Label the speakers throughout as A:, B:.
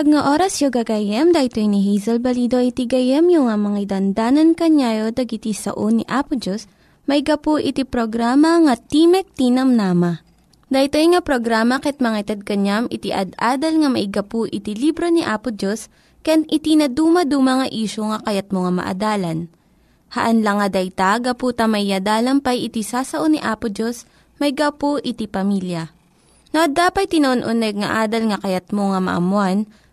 A: Naimbag nga oras yung gagayem, dahito ni Hazel Balido iti gayem yung nga mga dandanan kanyayo dagiti sao ni Apo Diyos, may gapu iti programa nga Timek Tinam Nama. Dahito nga programa ket mga itad kanyam iti ad-adal nga maigapu iti libro ni Apo Diyos, ken iti na dumaduma nga isyo nga kayat mo nga maadalan. Haan lang nga dayta, gapu tamayadalam pay iti sasao ni Apo Diyos, may gapu iti pamilya. No, dapat tinon-uneg nga adal nga kayat mo nga maamuan,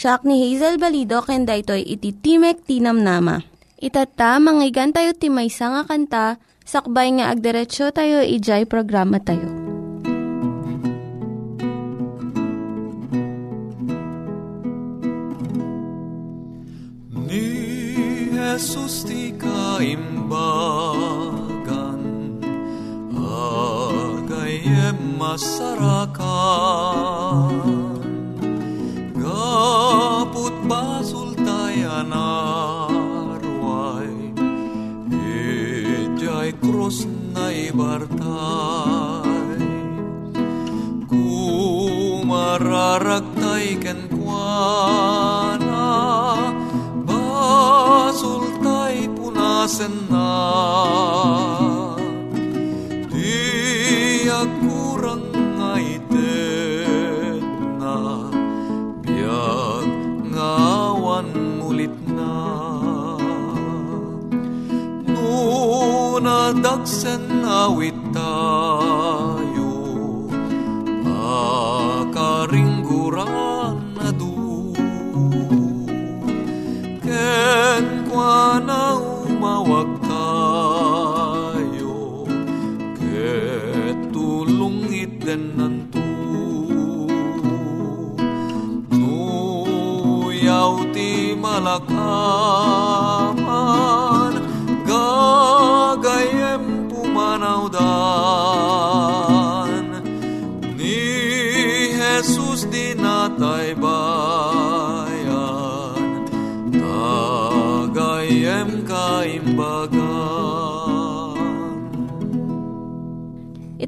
A: Siya ni Hazel Balido ken daytoy iti Timek Tinam Nama. Itata manggigan tayo timaysa nga kanta sakbay nga agderetsyo tayo ijay programa tayo.
B: Ni Jesus ti kaimbagan Agayem masarakan Gaput basul tayan arway Ijay krus na ibartay Kumararagtay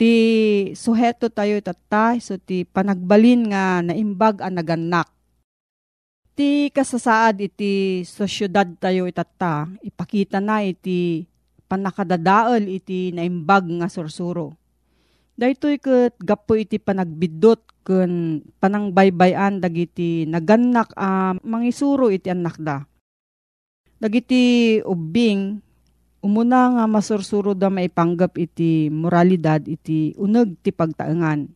C: Ti suheto tayo tata so ti panagbalin nga naimbag ang naganak. Ti kasasaad iti sosyudad tayo itata, ipakita na iti panakadadaol iti naimbag nga sursuro. Daytoy ket gapo iti panagbidot ken panangbaybayan dagiti naganak a mangisuro iti anak da. Dagiti ubing umuna nga masursuro da maipanggap iti moralidad iti uneg ti pagtaengan.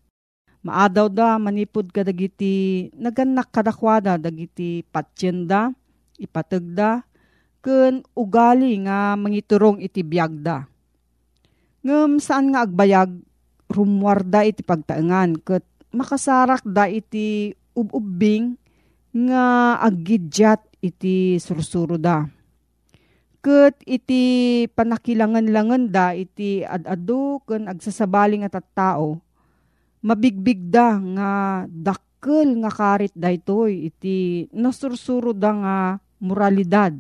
C: Maadaw da manipod ka dagiti naganak kadakwada dagiti patsyenda, ipatagda, ken ugali nga mangiturong iti biyagda. Ngem saan nga agbayag rumwarda iti pagtaengan ket makasarak da iti ububing nga aggidyat iti sursuro da. Ket iti panakilangan-langan da iti adado ken agsasabaling at tao mabigbig da nga dakkel nga karit daytoy iti nasursuro da nga moralidad.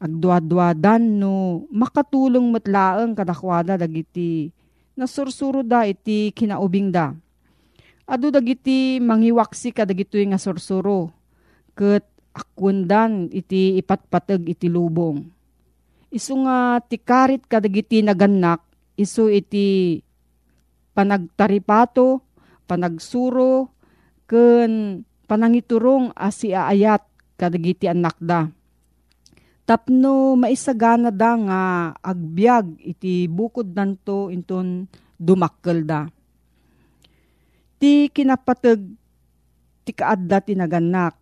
C: Agduadwadan no makatulong matlaeng kadakwada dagiti nasursuro da iti kinaubing da. Ado dagiti mangiwaksi kadagitoy nga sursuro. Ket akundan iti ipatpateg iti lubong. Isu nga tikarit kadagiti naganak isu iti panagtaripato, panagsuro, ken panangiturong asi aayat kadagiti anak da. Tapno maisagana da nga agbyag iti bukod nanto inton dumakkel da. Ti kinapateg ti kaadda ti naganak.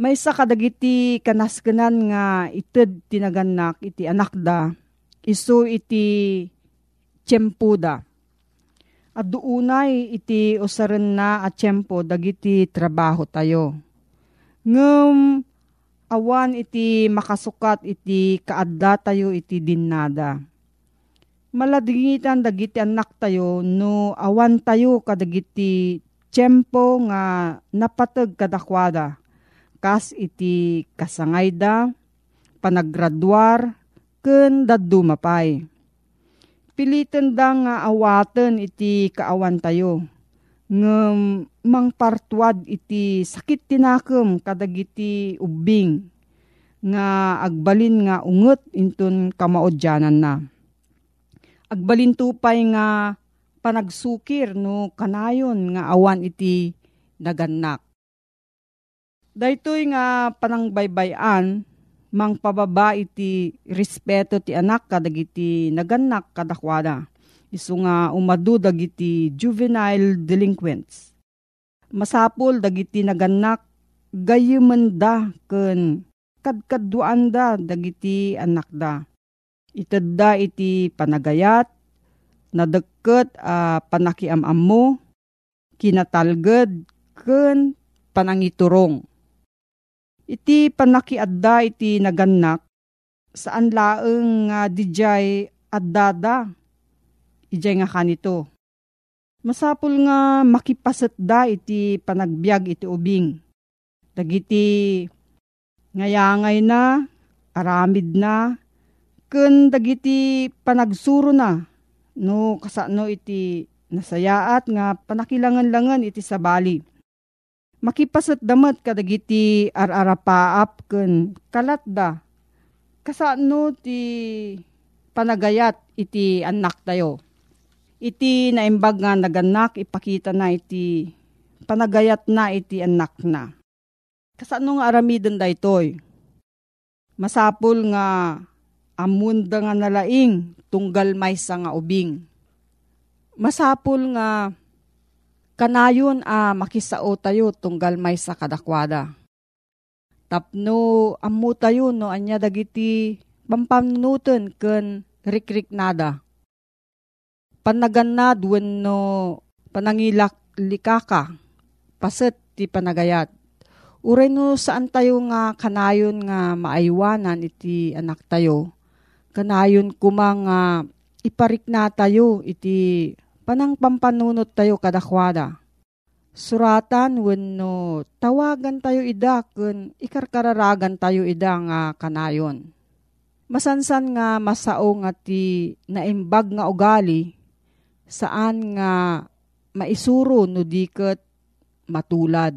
C: May sa kadagiti kanaskenan nga ited ti naganak iti anak da. Isu iti tiyempo da. At doonay iti usaren na at tiyempo dagiti trabaho tayo. Ngem awan iti makasukat iti kaadda tayo iti dinnada maladingitan dagiti anak tayo no awan tayo kadagiti tiyempo nga napateg kadakwada. Kas iti kasangayda, panagraduar, ken daddu mapay. Pilitan da nga awaten iti kaawan tayo. Ngem mangpartuad iti sakit tinakem kadagiti ubing nga agbalin nga unget inton kamaodyanan na agbalintupay nga panagsukir no kanayon nga awan iti naganak. Daytoy nga panangbaybayan mang pababa iti respeto ti anak kadagiti naganak kadakwada. Isu nga umadu dagiti juvenile delinquents. Masapol dagiti naganak gayumanda ken kadkaduan da dagiti anak da itadda iti panagayat, nadagket a uh, panakiamam mo, kinatalged, ken panangiturong. Iti panakiadda iti naganak, saan laeng nga uh, dijay addada, ijay nga kanito. Masapul nga makipaset da iti panagbiag iti ubing. Dagiti ngayangay na, aramid na, ken dagiti panagsuro na no kasano iti nasayaat nga panakilangan-langan iti sabali. Makipasat damat kadagiti ararapaap ken kalatda. Kasano ti panagayat iti anak tayo. Iti naimbag nga naganak ipakita na iti panagayat na iti anak na. Kasano nga aramiden da itoy. Masapul nga amunda nga nalaing tunggal may sa nga ubing. Masapul nga kanayon a ah, makisao tayo tunggal may sa kadakwada. Tapno amu tayo no anya dagiti pampanunutan ken rikrik nada. Panaganad wenno panangilak likaka paset ti panagayat. Uray no saan tayo nga kanayon nga maaywanan iti anak tayo kanayon kumang uh, iparik na tayo iti panang pampanunot tayo kadakwada. Suratan wenno tawagan tayo ida kun ikarkararagan tayo ida nga kanayon. Masansan nga masao nga ti naimbag nga ugali saan nga maisuro no diket matulad.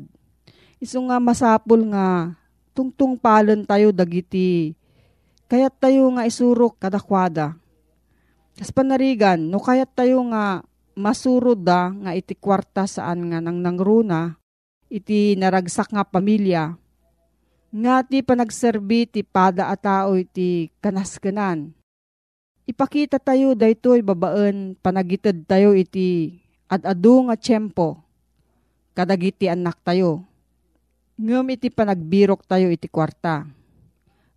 C: Isu nga masapul nga tungtung palon tayo dagiti Kayat tayo nga isurok kadakwada. Kas panarigan, no kayat tayo nga masurod da nga iti kwarta saan nga nang nangruna, iti naragsak nga pamilya, nga ti panagserbi ti pada a tao iti kanaskenan. Ipakita tayo daytoy babaan panagitid tayo iti adado nga tiyempo, kadagiti anak tayo. Ngam iti panagbirok tayo iti kwarta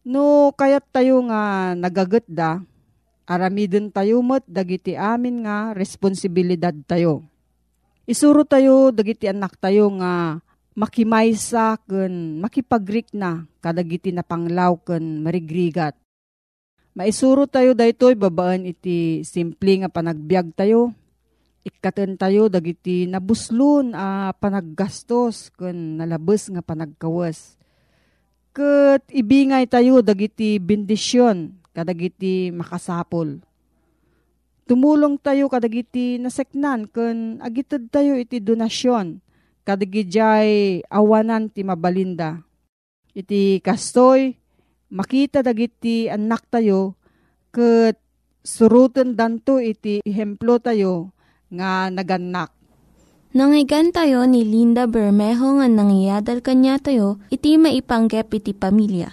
C: No kayat tayo nga nagagat da, aramidin tayo met dagiti amin nga responsibilidad tayo. Isuro tayo dagiti anak tayo nga makimaysa ken makipagrik na kadagiti na panglaw ken marigrigat. Maisuro tayo daytoy babaan iti simple nga panagbiag tayo. Ikaten tayo dagiti nabuslon a panaggastos ken nalabes nga panagkawas. Ket ibingay tayo dagiti bendisyon kadagiti makasapol. Tumulong tayo kadagiti naseknan ken agitid tayo iti donasyon kadigijay awanan ti mabalinda. Iti kastoy makita dagiti anak tayo ket suruten danto iti ehemplo tayo nga naganak.
A: Nangyigan tayo ni Linda Bermejo nga nangyadal kanya tayo, iti maipanggep iti pamilya.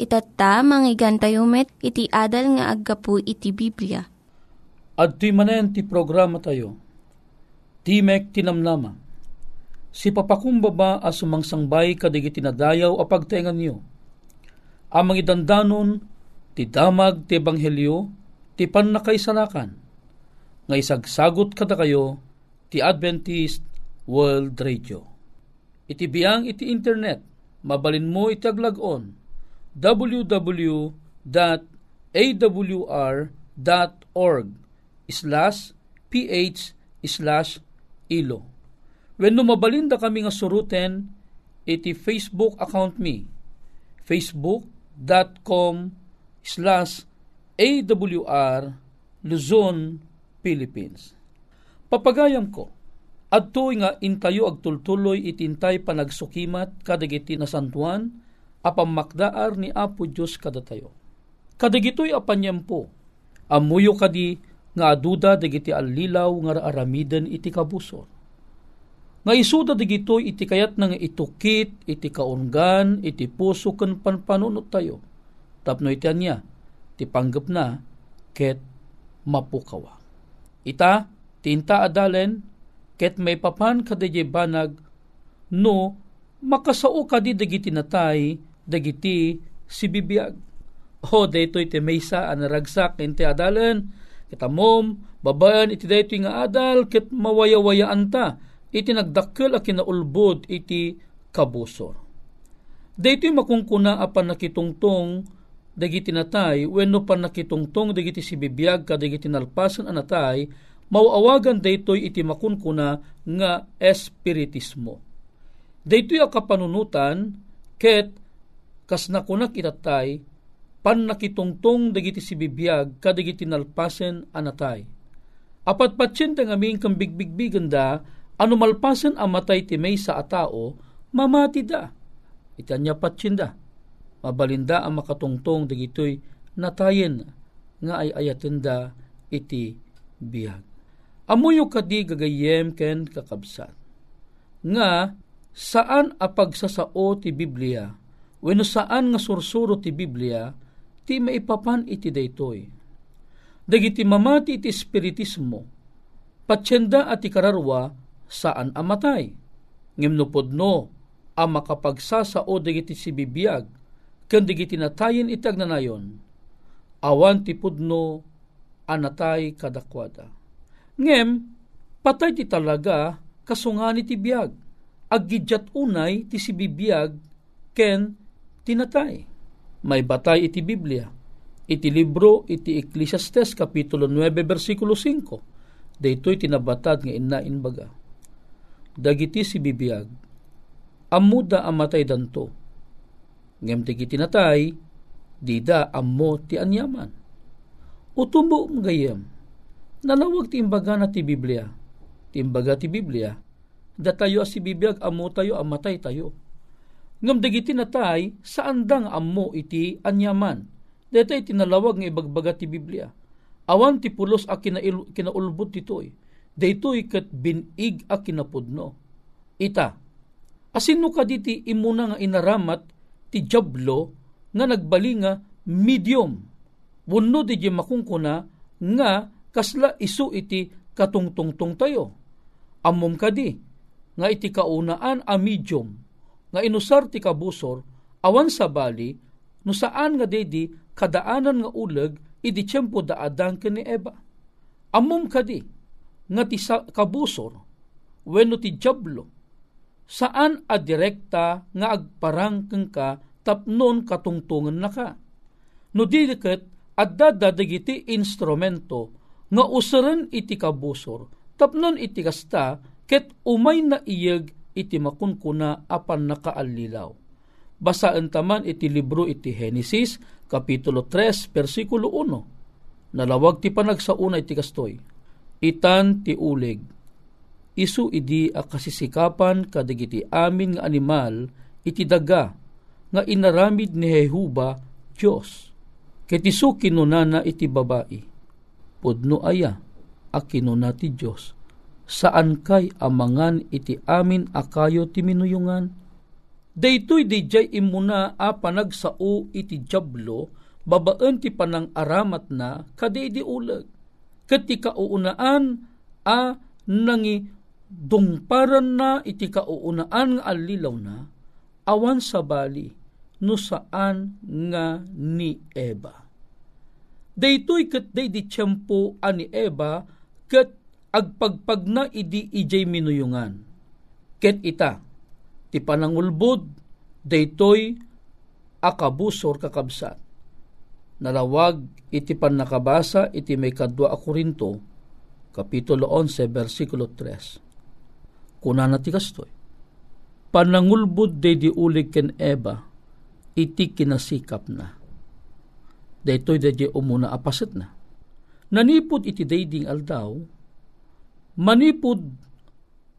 A: Itatta, manggigan tayo met, iti adal nga aggapu iti Biblia.
D: At ti manen ti programa tayo, Timek Tinamnama. Si papakumbaba as sumangsangbay kadig itinadayaw a pagtengan niyo. Amang idandanon, ti damag ti ebanghelyo, ti pannakaisalakan. Nga isagsagot kada kayo, ti Adventist World Radio. Iti biyang iti internet, mabalin mo iti aglagon, www.awr.org slash ph slash ilo. When mabalinda kami nga suruten, iti Facebook account mi, facebook.com slash awr Luzon, Philippines. Papagayam ko, adto nga intayo agtultuloy itintay panagsukimat kadagiti na santuan, apamakdaar ni Apo Diyos kada tayo. Kadagitoy apanyampo, amuyo kadi nga aduda dagiti alilaw nga aramiden iti kabusor. Nga isuda dagitoy iti kayat nga itukit, iti kaungan, iti puso ken panpanunot tayo. Tapno iti anya, ti panggap na, ket mapukawa. Ita, tinta adalen, ket may papan kadagay banag, no, makasao kadi dagiti natay, dagiti si bibiyag. O daytoy ti maysa an ragsak iti adalan kitamom babayan iti daytoy nga adal ket mawayawayaan ta iti nagdakkel a kinaulbod iti kabusor. Daytoy makungkuna apan nakitungtong dagiti natay wenno pan nakitungtong dagiti si bibiyag kadagiti nalpasan a natay mauawagan daytoy iti makunkuna nga espiritismo. Daytoy a kapanunutan ket kas nakunak itatay, pan nakitungtong dagiti si bibiyag kadagiti nalpasen anatay. Apat patsin nga aming kang bigbigbigan da, ano malpasen amatay ti may sa atao, mamati da. Itanya patsin da. Mabalinda ang makatungtong dagitoy natayen nga ay ayaten da iti biyag. Amuyo kadi gagayem ken kakabsat. Nga saan apagsasao ti Biblia Wenno saan nga sursuro ti Biblia, ti maipapan iti daytoy. Dagiti mamati iti espiritismo, patsyenda at ikararwa saan amatay. Ngimnupod no, ang makapagsasao dagiti si bibiyag, ken dagiti natayin itag nanayon, awan ti pudno anatay kadakwada. Ngem, patay ti talaga kasungani ti biyag, aggidyat unay ti si bibiyag ken tinatay. May batay iti Biblia. Iti libro iti Ecclesiastes Kapitulo 9 versikulo 5. Daytoy tinabatad nga innain baga. Dagiti si bibiyag. Amuda amatay danto. Ngem ti tinatay, dida ammo ti anyaman. Utumbo gayem. Nalawag ti imbaga na ti Biblia. Ti imbaga ti Biblia. Datayo si bibiyag amo tayo amatay tayo ngam dagiti natay saan dang ammo iti anyaman. Dito tinalawag nga ibagbaga ti Biblia. Awan ti pulos a kinail, kinaulbot titoy. Daytoy ket binig a kinapudno. Ita, asino ka diti imuna nga inaramat ti jablo nga nagbali nga medium. Wunno di makungkuna nga kasla isu iti katungtungtong tayo. Amom kadi nga iti kaunaan a medium nga inusar ti kabusor awan sa bali no saan nga dedi kadaanan nga uleg idi tiyempo da adang ni Eva. Amom kadi nga ti kabusor wenno ti jablo saan a direkta nga agparangkeng ka tapnon katungtungan na ka. No didiket adda dadagiti instrumento nga usaran iti kabusor tapnon iti kasta ket umay na iyeg iti makunkuna apan nakaallilaw. Basaan taman iti libro iti Henesis, Kapitulo 3, versikulo 1. Nalawag ti panagsauna iti kastoy. Itan ti uleg. Isu idi a kasisikapan kadagiti amin nga animal iti daga nga inaramid ni Jehuba Diyos. Ket isu kinunana iti babae pudno aya a kinuna ti Dios saan kay amangan iti amin akayo ti minuyungan? Daytoy dijay imuna a panagsao iti jablo babaan ti panang aramat na kaday di ulag. Ket ti kauunaan a nangi dungparan na iti kauunaan nga alilaw na awan sa bali no saan nga ni Eva? Daytoy ket day di ani Eva ket agpagpag na idi ijay minuyungan. Ket ita, ti panangulbod, daytoy akabusor kakabsat. Nalawag iti pan nakabasa iti may kadwa a Korinto, Kapitulo 11, versikulo 3. Kuna na ti kastoy. Panangulbod day di ulig ken Eva, iti kinasikap na daytoy dadya umuna apaset na. Nanipod iti dayding aldaw, manipod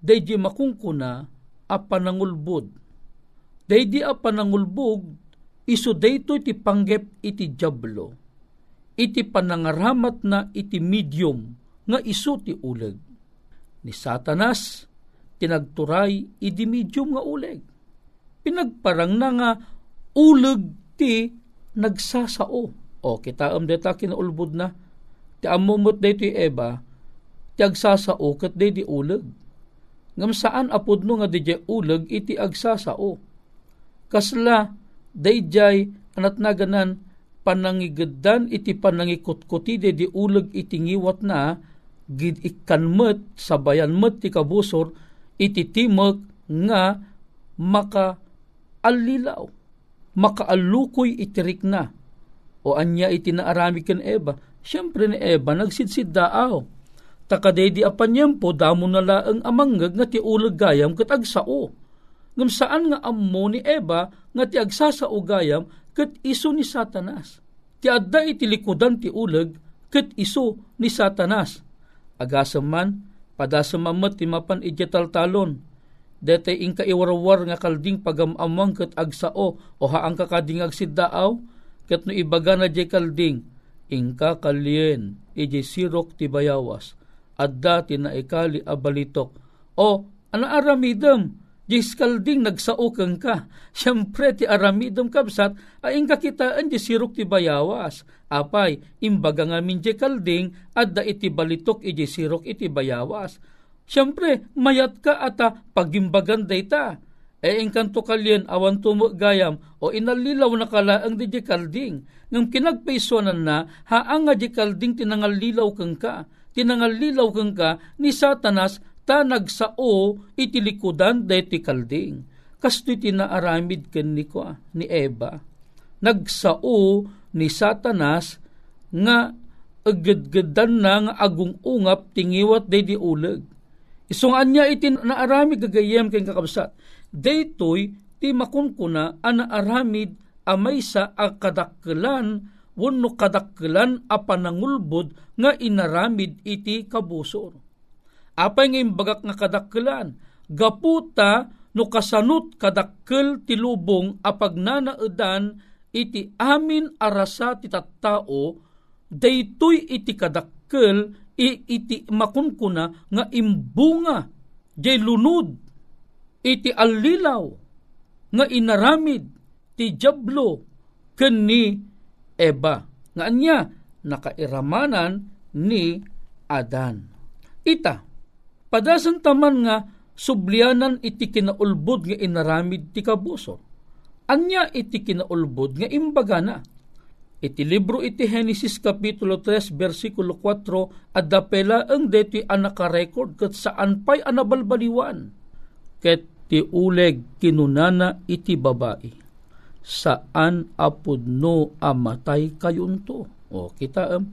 D: daydi makungkuna a panangulbod. Daydi a panangulbog, iso daytoy iti panggep iti jablo. Iti panangaramat na iti medium nga iso ti uleg. Ni Satanas, tinagturay iti medium nga uleg. Pinagparang na nga uleg ti nagsasao o kita am deta kinaulbud na. Ti amumot dito eba, ti agsasao day di uleg. Ngam saan apod no nga di uleg iti agsasao. Kasla, day jay anat naganan panangigadan iti panangikutkuti di di uleg iti ngiwat na gid ikanmet sabayan met ti kabusor iti timog nga maka alilaw makaalukoy itirik na o anya iti naarami ken Eva, siyempre ni Eva nagsidsid daaw. Takadedi apanyempo damo na laeng amanggag nga ti ulag gayam kat agsao. Ngam saan nga ammo ni Eva nga ti agsasao gayam kat iso ni Satanas. Ti adda iti likudan ti ulag kat iso ni Satanas. Agasam man, padasam mamat ti mapan talon. Dete ing kaiwarwar nga kalding pagamamang kat agsao o haang kakading agsiddaaw, ket no ibaga na di kalding, ingka kalien, iji sirok ti bayawas, adda ti na ikali abalitok. O, ano aramidem, Jis kalding nagsaukang ka. Siyempre ti aramidom kabsat, ay ingka kitaan di sirok ti bayawas. Apay, imbaga nga min di kalding, adda iti balitok iti sirok iti bayawas. Siyempre, mayat ka ata pagimbagan dayta e engkanto kalyen awan tumo gayam o inalilaw na kala ang di kalding ngam kinagpaisonan na haang nga di kalding tinangalilaw kang ka tinangalilaw kang ka ni satanas ta nagsao itilikudan ti kalding. Kasto tinaaramid ken ni ko ni Eva. Nagsao ni satanas nga agedgedan na nga agung ungap tingiwat day di uleg isungan niya iti naarami gagayem ken kakabsat. Daytoy ti makunkuna ana aramid amay sa akadakkelan wenno kadakkelan a panangulbod nga inaramid iti kabusor. Apay nga imbagak nga kadakkelan, gaputa no kasanut kadakkel ti lubong nanaedan iti amin arasa ti tattao daytoy iti kadakkel iti makunkuna nga imbunga jay lunod iti allilaw nga inaramid ti jablo ken ni Eba nga anya nakairamanan ni Adan. Ita, padasan taman nga sublianan iti kinaulbod nga inaramid ti kabuso. Anya iti kinaulbod nga imbaga na. Iti libro iti Genesis Kapitulo 3 versikulo 4 at dapela ang deti anaka-record kat saan pa'y anabalbaliwan. Ket ti uleg kinunana iti babae saan apod no amatay kayunto. O kita am,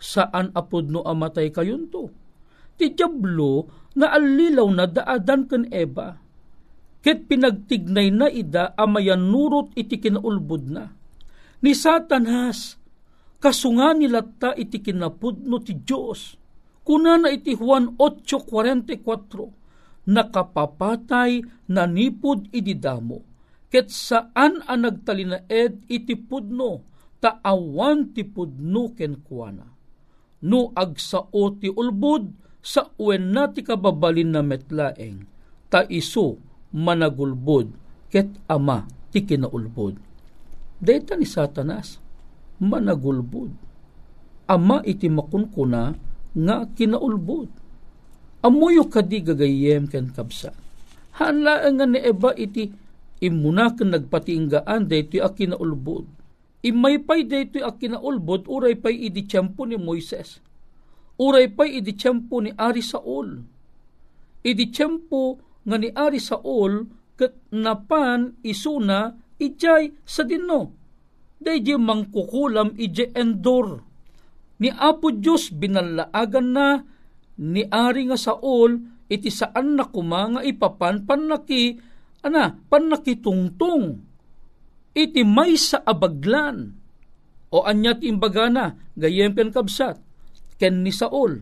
D: saan apod no amatay kayunto. Ti Diablo na alilaw na daadan ken Eva. Ket pinagtignay na ida amayan nurot iti kinaulbod na. Ni Satan has, kasunga nila ta iti kinapudno ti Diyos. Kuna na iti Juan 8.44, nakapapatay na nipod ididamo ket saan ang nagtalinaed iti pudno, taawan ti pudno ken kuana. No agsao ti ulbud, sa uwen na ti kababalin na metlaeng, ta iso managulbud, ket ama ti kinaulbud. Deta ni satanas, managulbud. Ama iti makunkuna nga kinaulbud. Amuyo kadi gagayem ken kabsa. Hanlaan nga ni Eba iti imuna ken nagpatinggaan daytoy a kinaulbod. Imay pay daytoy a kinaulbod uray pay idi tiyempo ni Moises. Uray pay idi tiyempo ni Ari Saul. Idi tiyempo nga ni Ari Saul ket napan isuna ijay sa dinno. Daydi mangkukulam ije endor. Ni Apo Diyos binalaagan na ni Ari nga Saul iti saan na kuma nga ipapan panaki ana panakitungtong. Iti may sa abaglan. O anyat imbagana gayem ken kabsat ken ni Saul.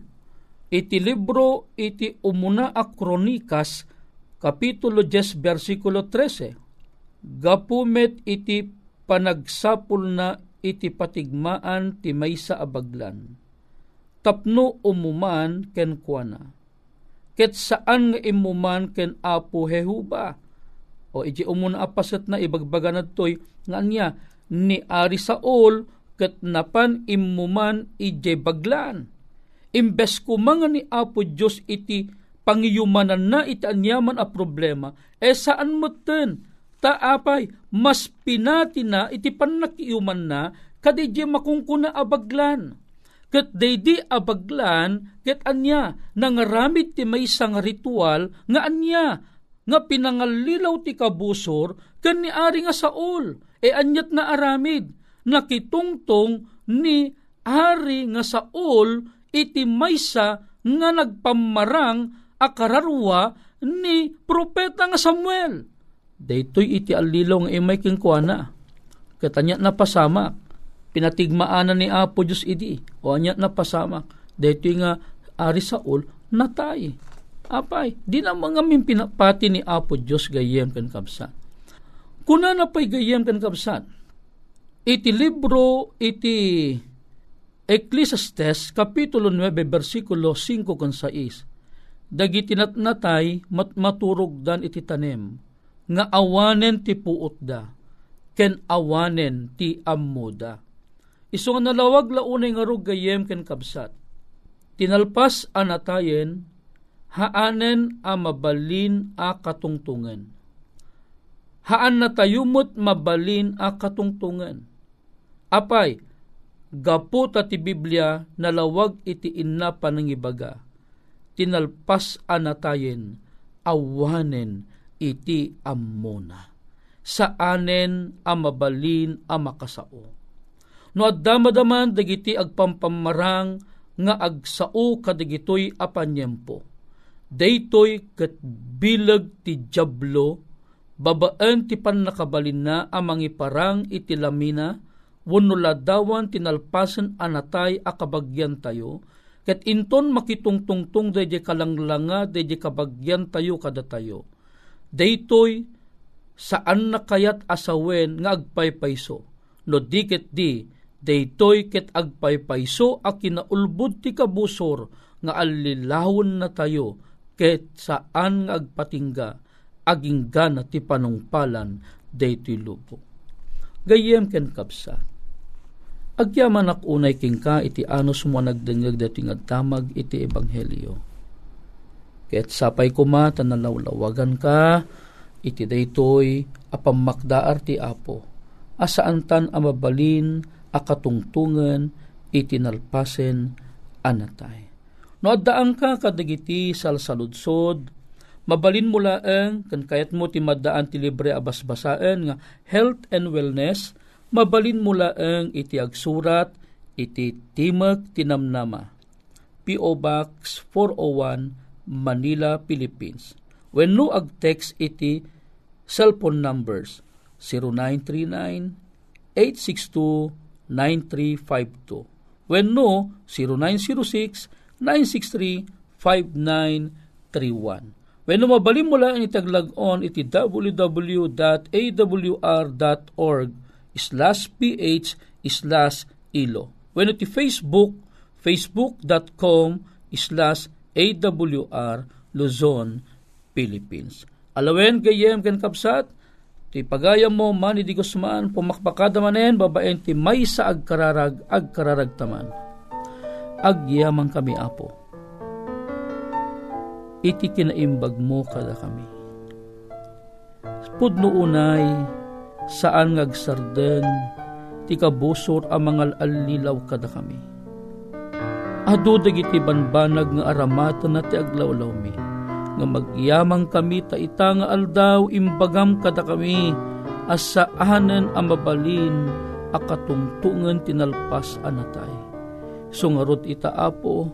D: Iti libro iti umuna a kronikas kapitulo 10 versikulo 13 gapumet iti panagsapul na iti patigmaan ti may sa abaglan. Tapno umuman ken kuana. Ket saan nga imuman ken apo Hehuba o iti umuna apasat na ibagbaga na toy nga niya ni Ari Saul kat napan imuman ije baglan. Imbes kumanga ni Apo Diyos iti pangiyumanan na iti anyaman a problema, e saan mo ten? Taapay, mas pinati na iti panakiyuman na kadi makungkuna abaglan. Kat di abaglan, kat anya, nangaramid ti may isang ritual, nga anya, nga pinangalilaw ti kabusor ken ni ari nga Saul. E anyat na aramid nakitungtong ni ari nga Saul iti maysa nga nagpamarang akararwa ni propeta nga Samuel. Daytoy iti alilaw nga imay ken kuana katanya na pasamak pinatigmaanan ni Apo Diyos idi. O anya na pasamak daytoy nga ari Saul natay Apay, di na mga pinapati ni Apo Diyos gayem kan kabsat. Kuna na pa'y gayem kan kabsat, iti libro iti Ecclesiastes, Kapitulo 9, versikulo 5 kan 6, dagiti natnatay mat maturog dan iti tanem, nga awanen ti puot da, ken awanen ti ammoda. Iso nga nalawag launay nga rog gayem ken kabsat. Tinalpas anatayen, haanen a mabalin a katungtungan. Haan na tayumot mabalin a katungtungan. Apay, gapo ta ti Biblia nalawag iti inna panangibaga. Tinalpas anatayen, awanen iti ammona. Saanen a mabalin a makasao. No addamadaman dagiti agpampamarang nga agsao kadigitoy apanyempo daytoy ket bilag ti jablo babaan ti pannakabalin na amang iparang iti lamina wenno ladawan tinalpasen anatay akabagyan tayo ket inton makitungtungtung dayjay kalanglanga dayjay kabagyan tayo kada tayo. Daytoy saan na kayat asawen nga agpaypayso. No diket di, daytoy ket agpaypayso a kinaulbud ti kabusor nga alilawon na tayo ket saan nga agpatingga aging gana ti panungpalan daytoy lupo. Gayem ken kapsa. Agyaman ak unay king ka iti anos mo nagdengeg dati nga tamag iti ebanghelyo. Ket sapay kuma tanalawlawagan ka iti daytoy apamakdaar ti apo asaan tan amabalin akatungtungan iti nalpasen anatay. No addaan ka kadagiti salsaludsod mabalin mo laeng kan kayat mo ti maddaan ti libre abasbasaan nga health and wellness mabalin mo laeng iti agsurat iti Timog Tinamnama P.O. Box 401 Manila, Philippines. When no ag-text iti cellphone numbers 0939-862-9352. When no, 0906-963-5931. When no, mabalim mo lang itaglag on iti www.awr.org slash ph slash ilo. When iti Facebook, facebook.com slash awr Luzon, Philippines. Alawen gayem ken kapsat, ti pagayam mo man idi gusmaan pumakpakada manen babaen ti may sa agkararag agkararag taman. Agyaman kami apo. Iti kinaimbag mo kada kami. Pudno unay, saan ngagsarden, ti kabusor ang mga alilaw kada kami. Ado dagiti banbanag nga aramatan na ti aglawlaw mi, nga magyamang kami ta ita nga aldaw imbagam kada kami, asaanen ang mabalin, akatungtungan tinalpas anatay. Sungarot ita apo,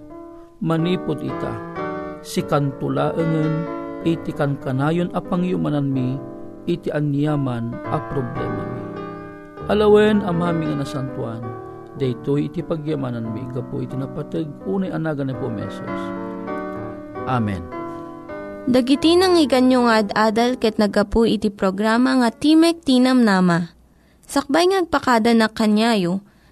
D: manipod ita, si kantulaangan, iti kan kanayon apang yumanan mi, iti anyaman a problema mi. Alawen amami nga nasantuan, daytoy iti pagyamanan mi, gapo iti napatag, unay anagan ni po mesos. Amen.
A: Dagiti nang iganyo nga ad-adal ket nagapu iti programa nga Timek Tinam Nama. Sakbay ngagpakada na kanyayo,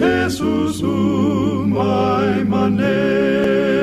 E: Jesus umay manen.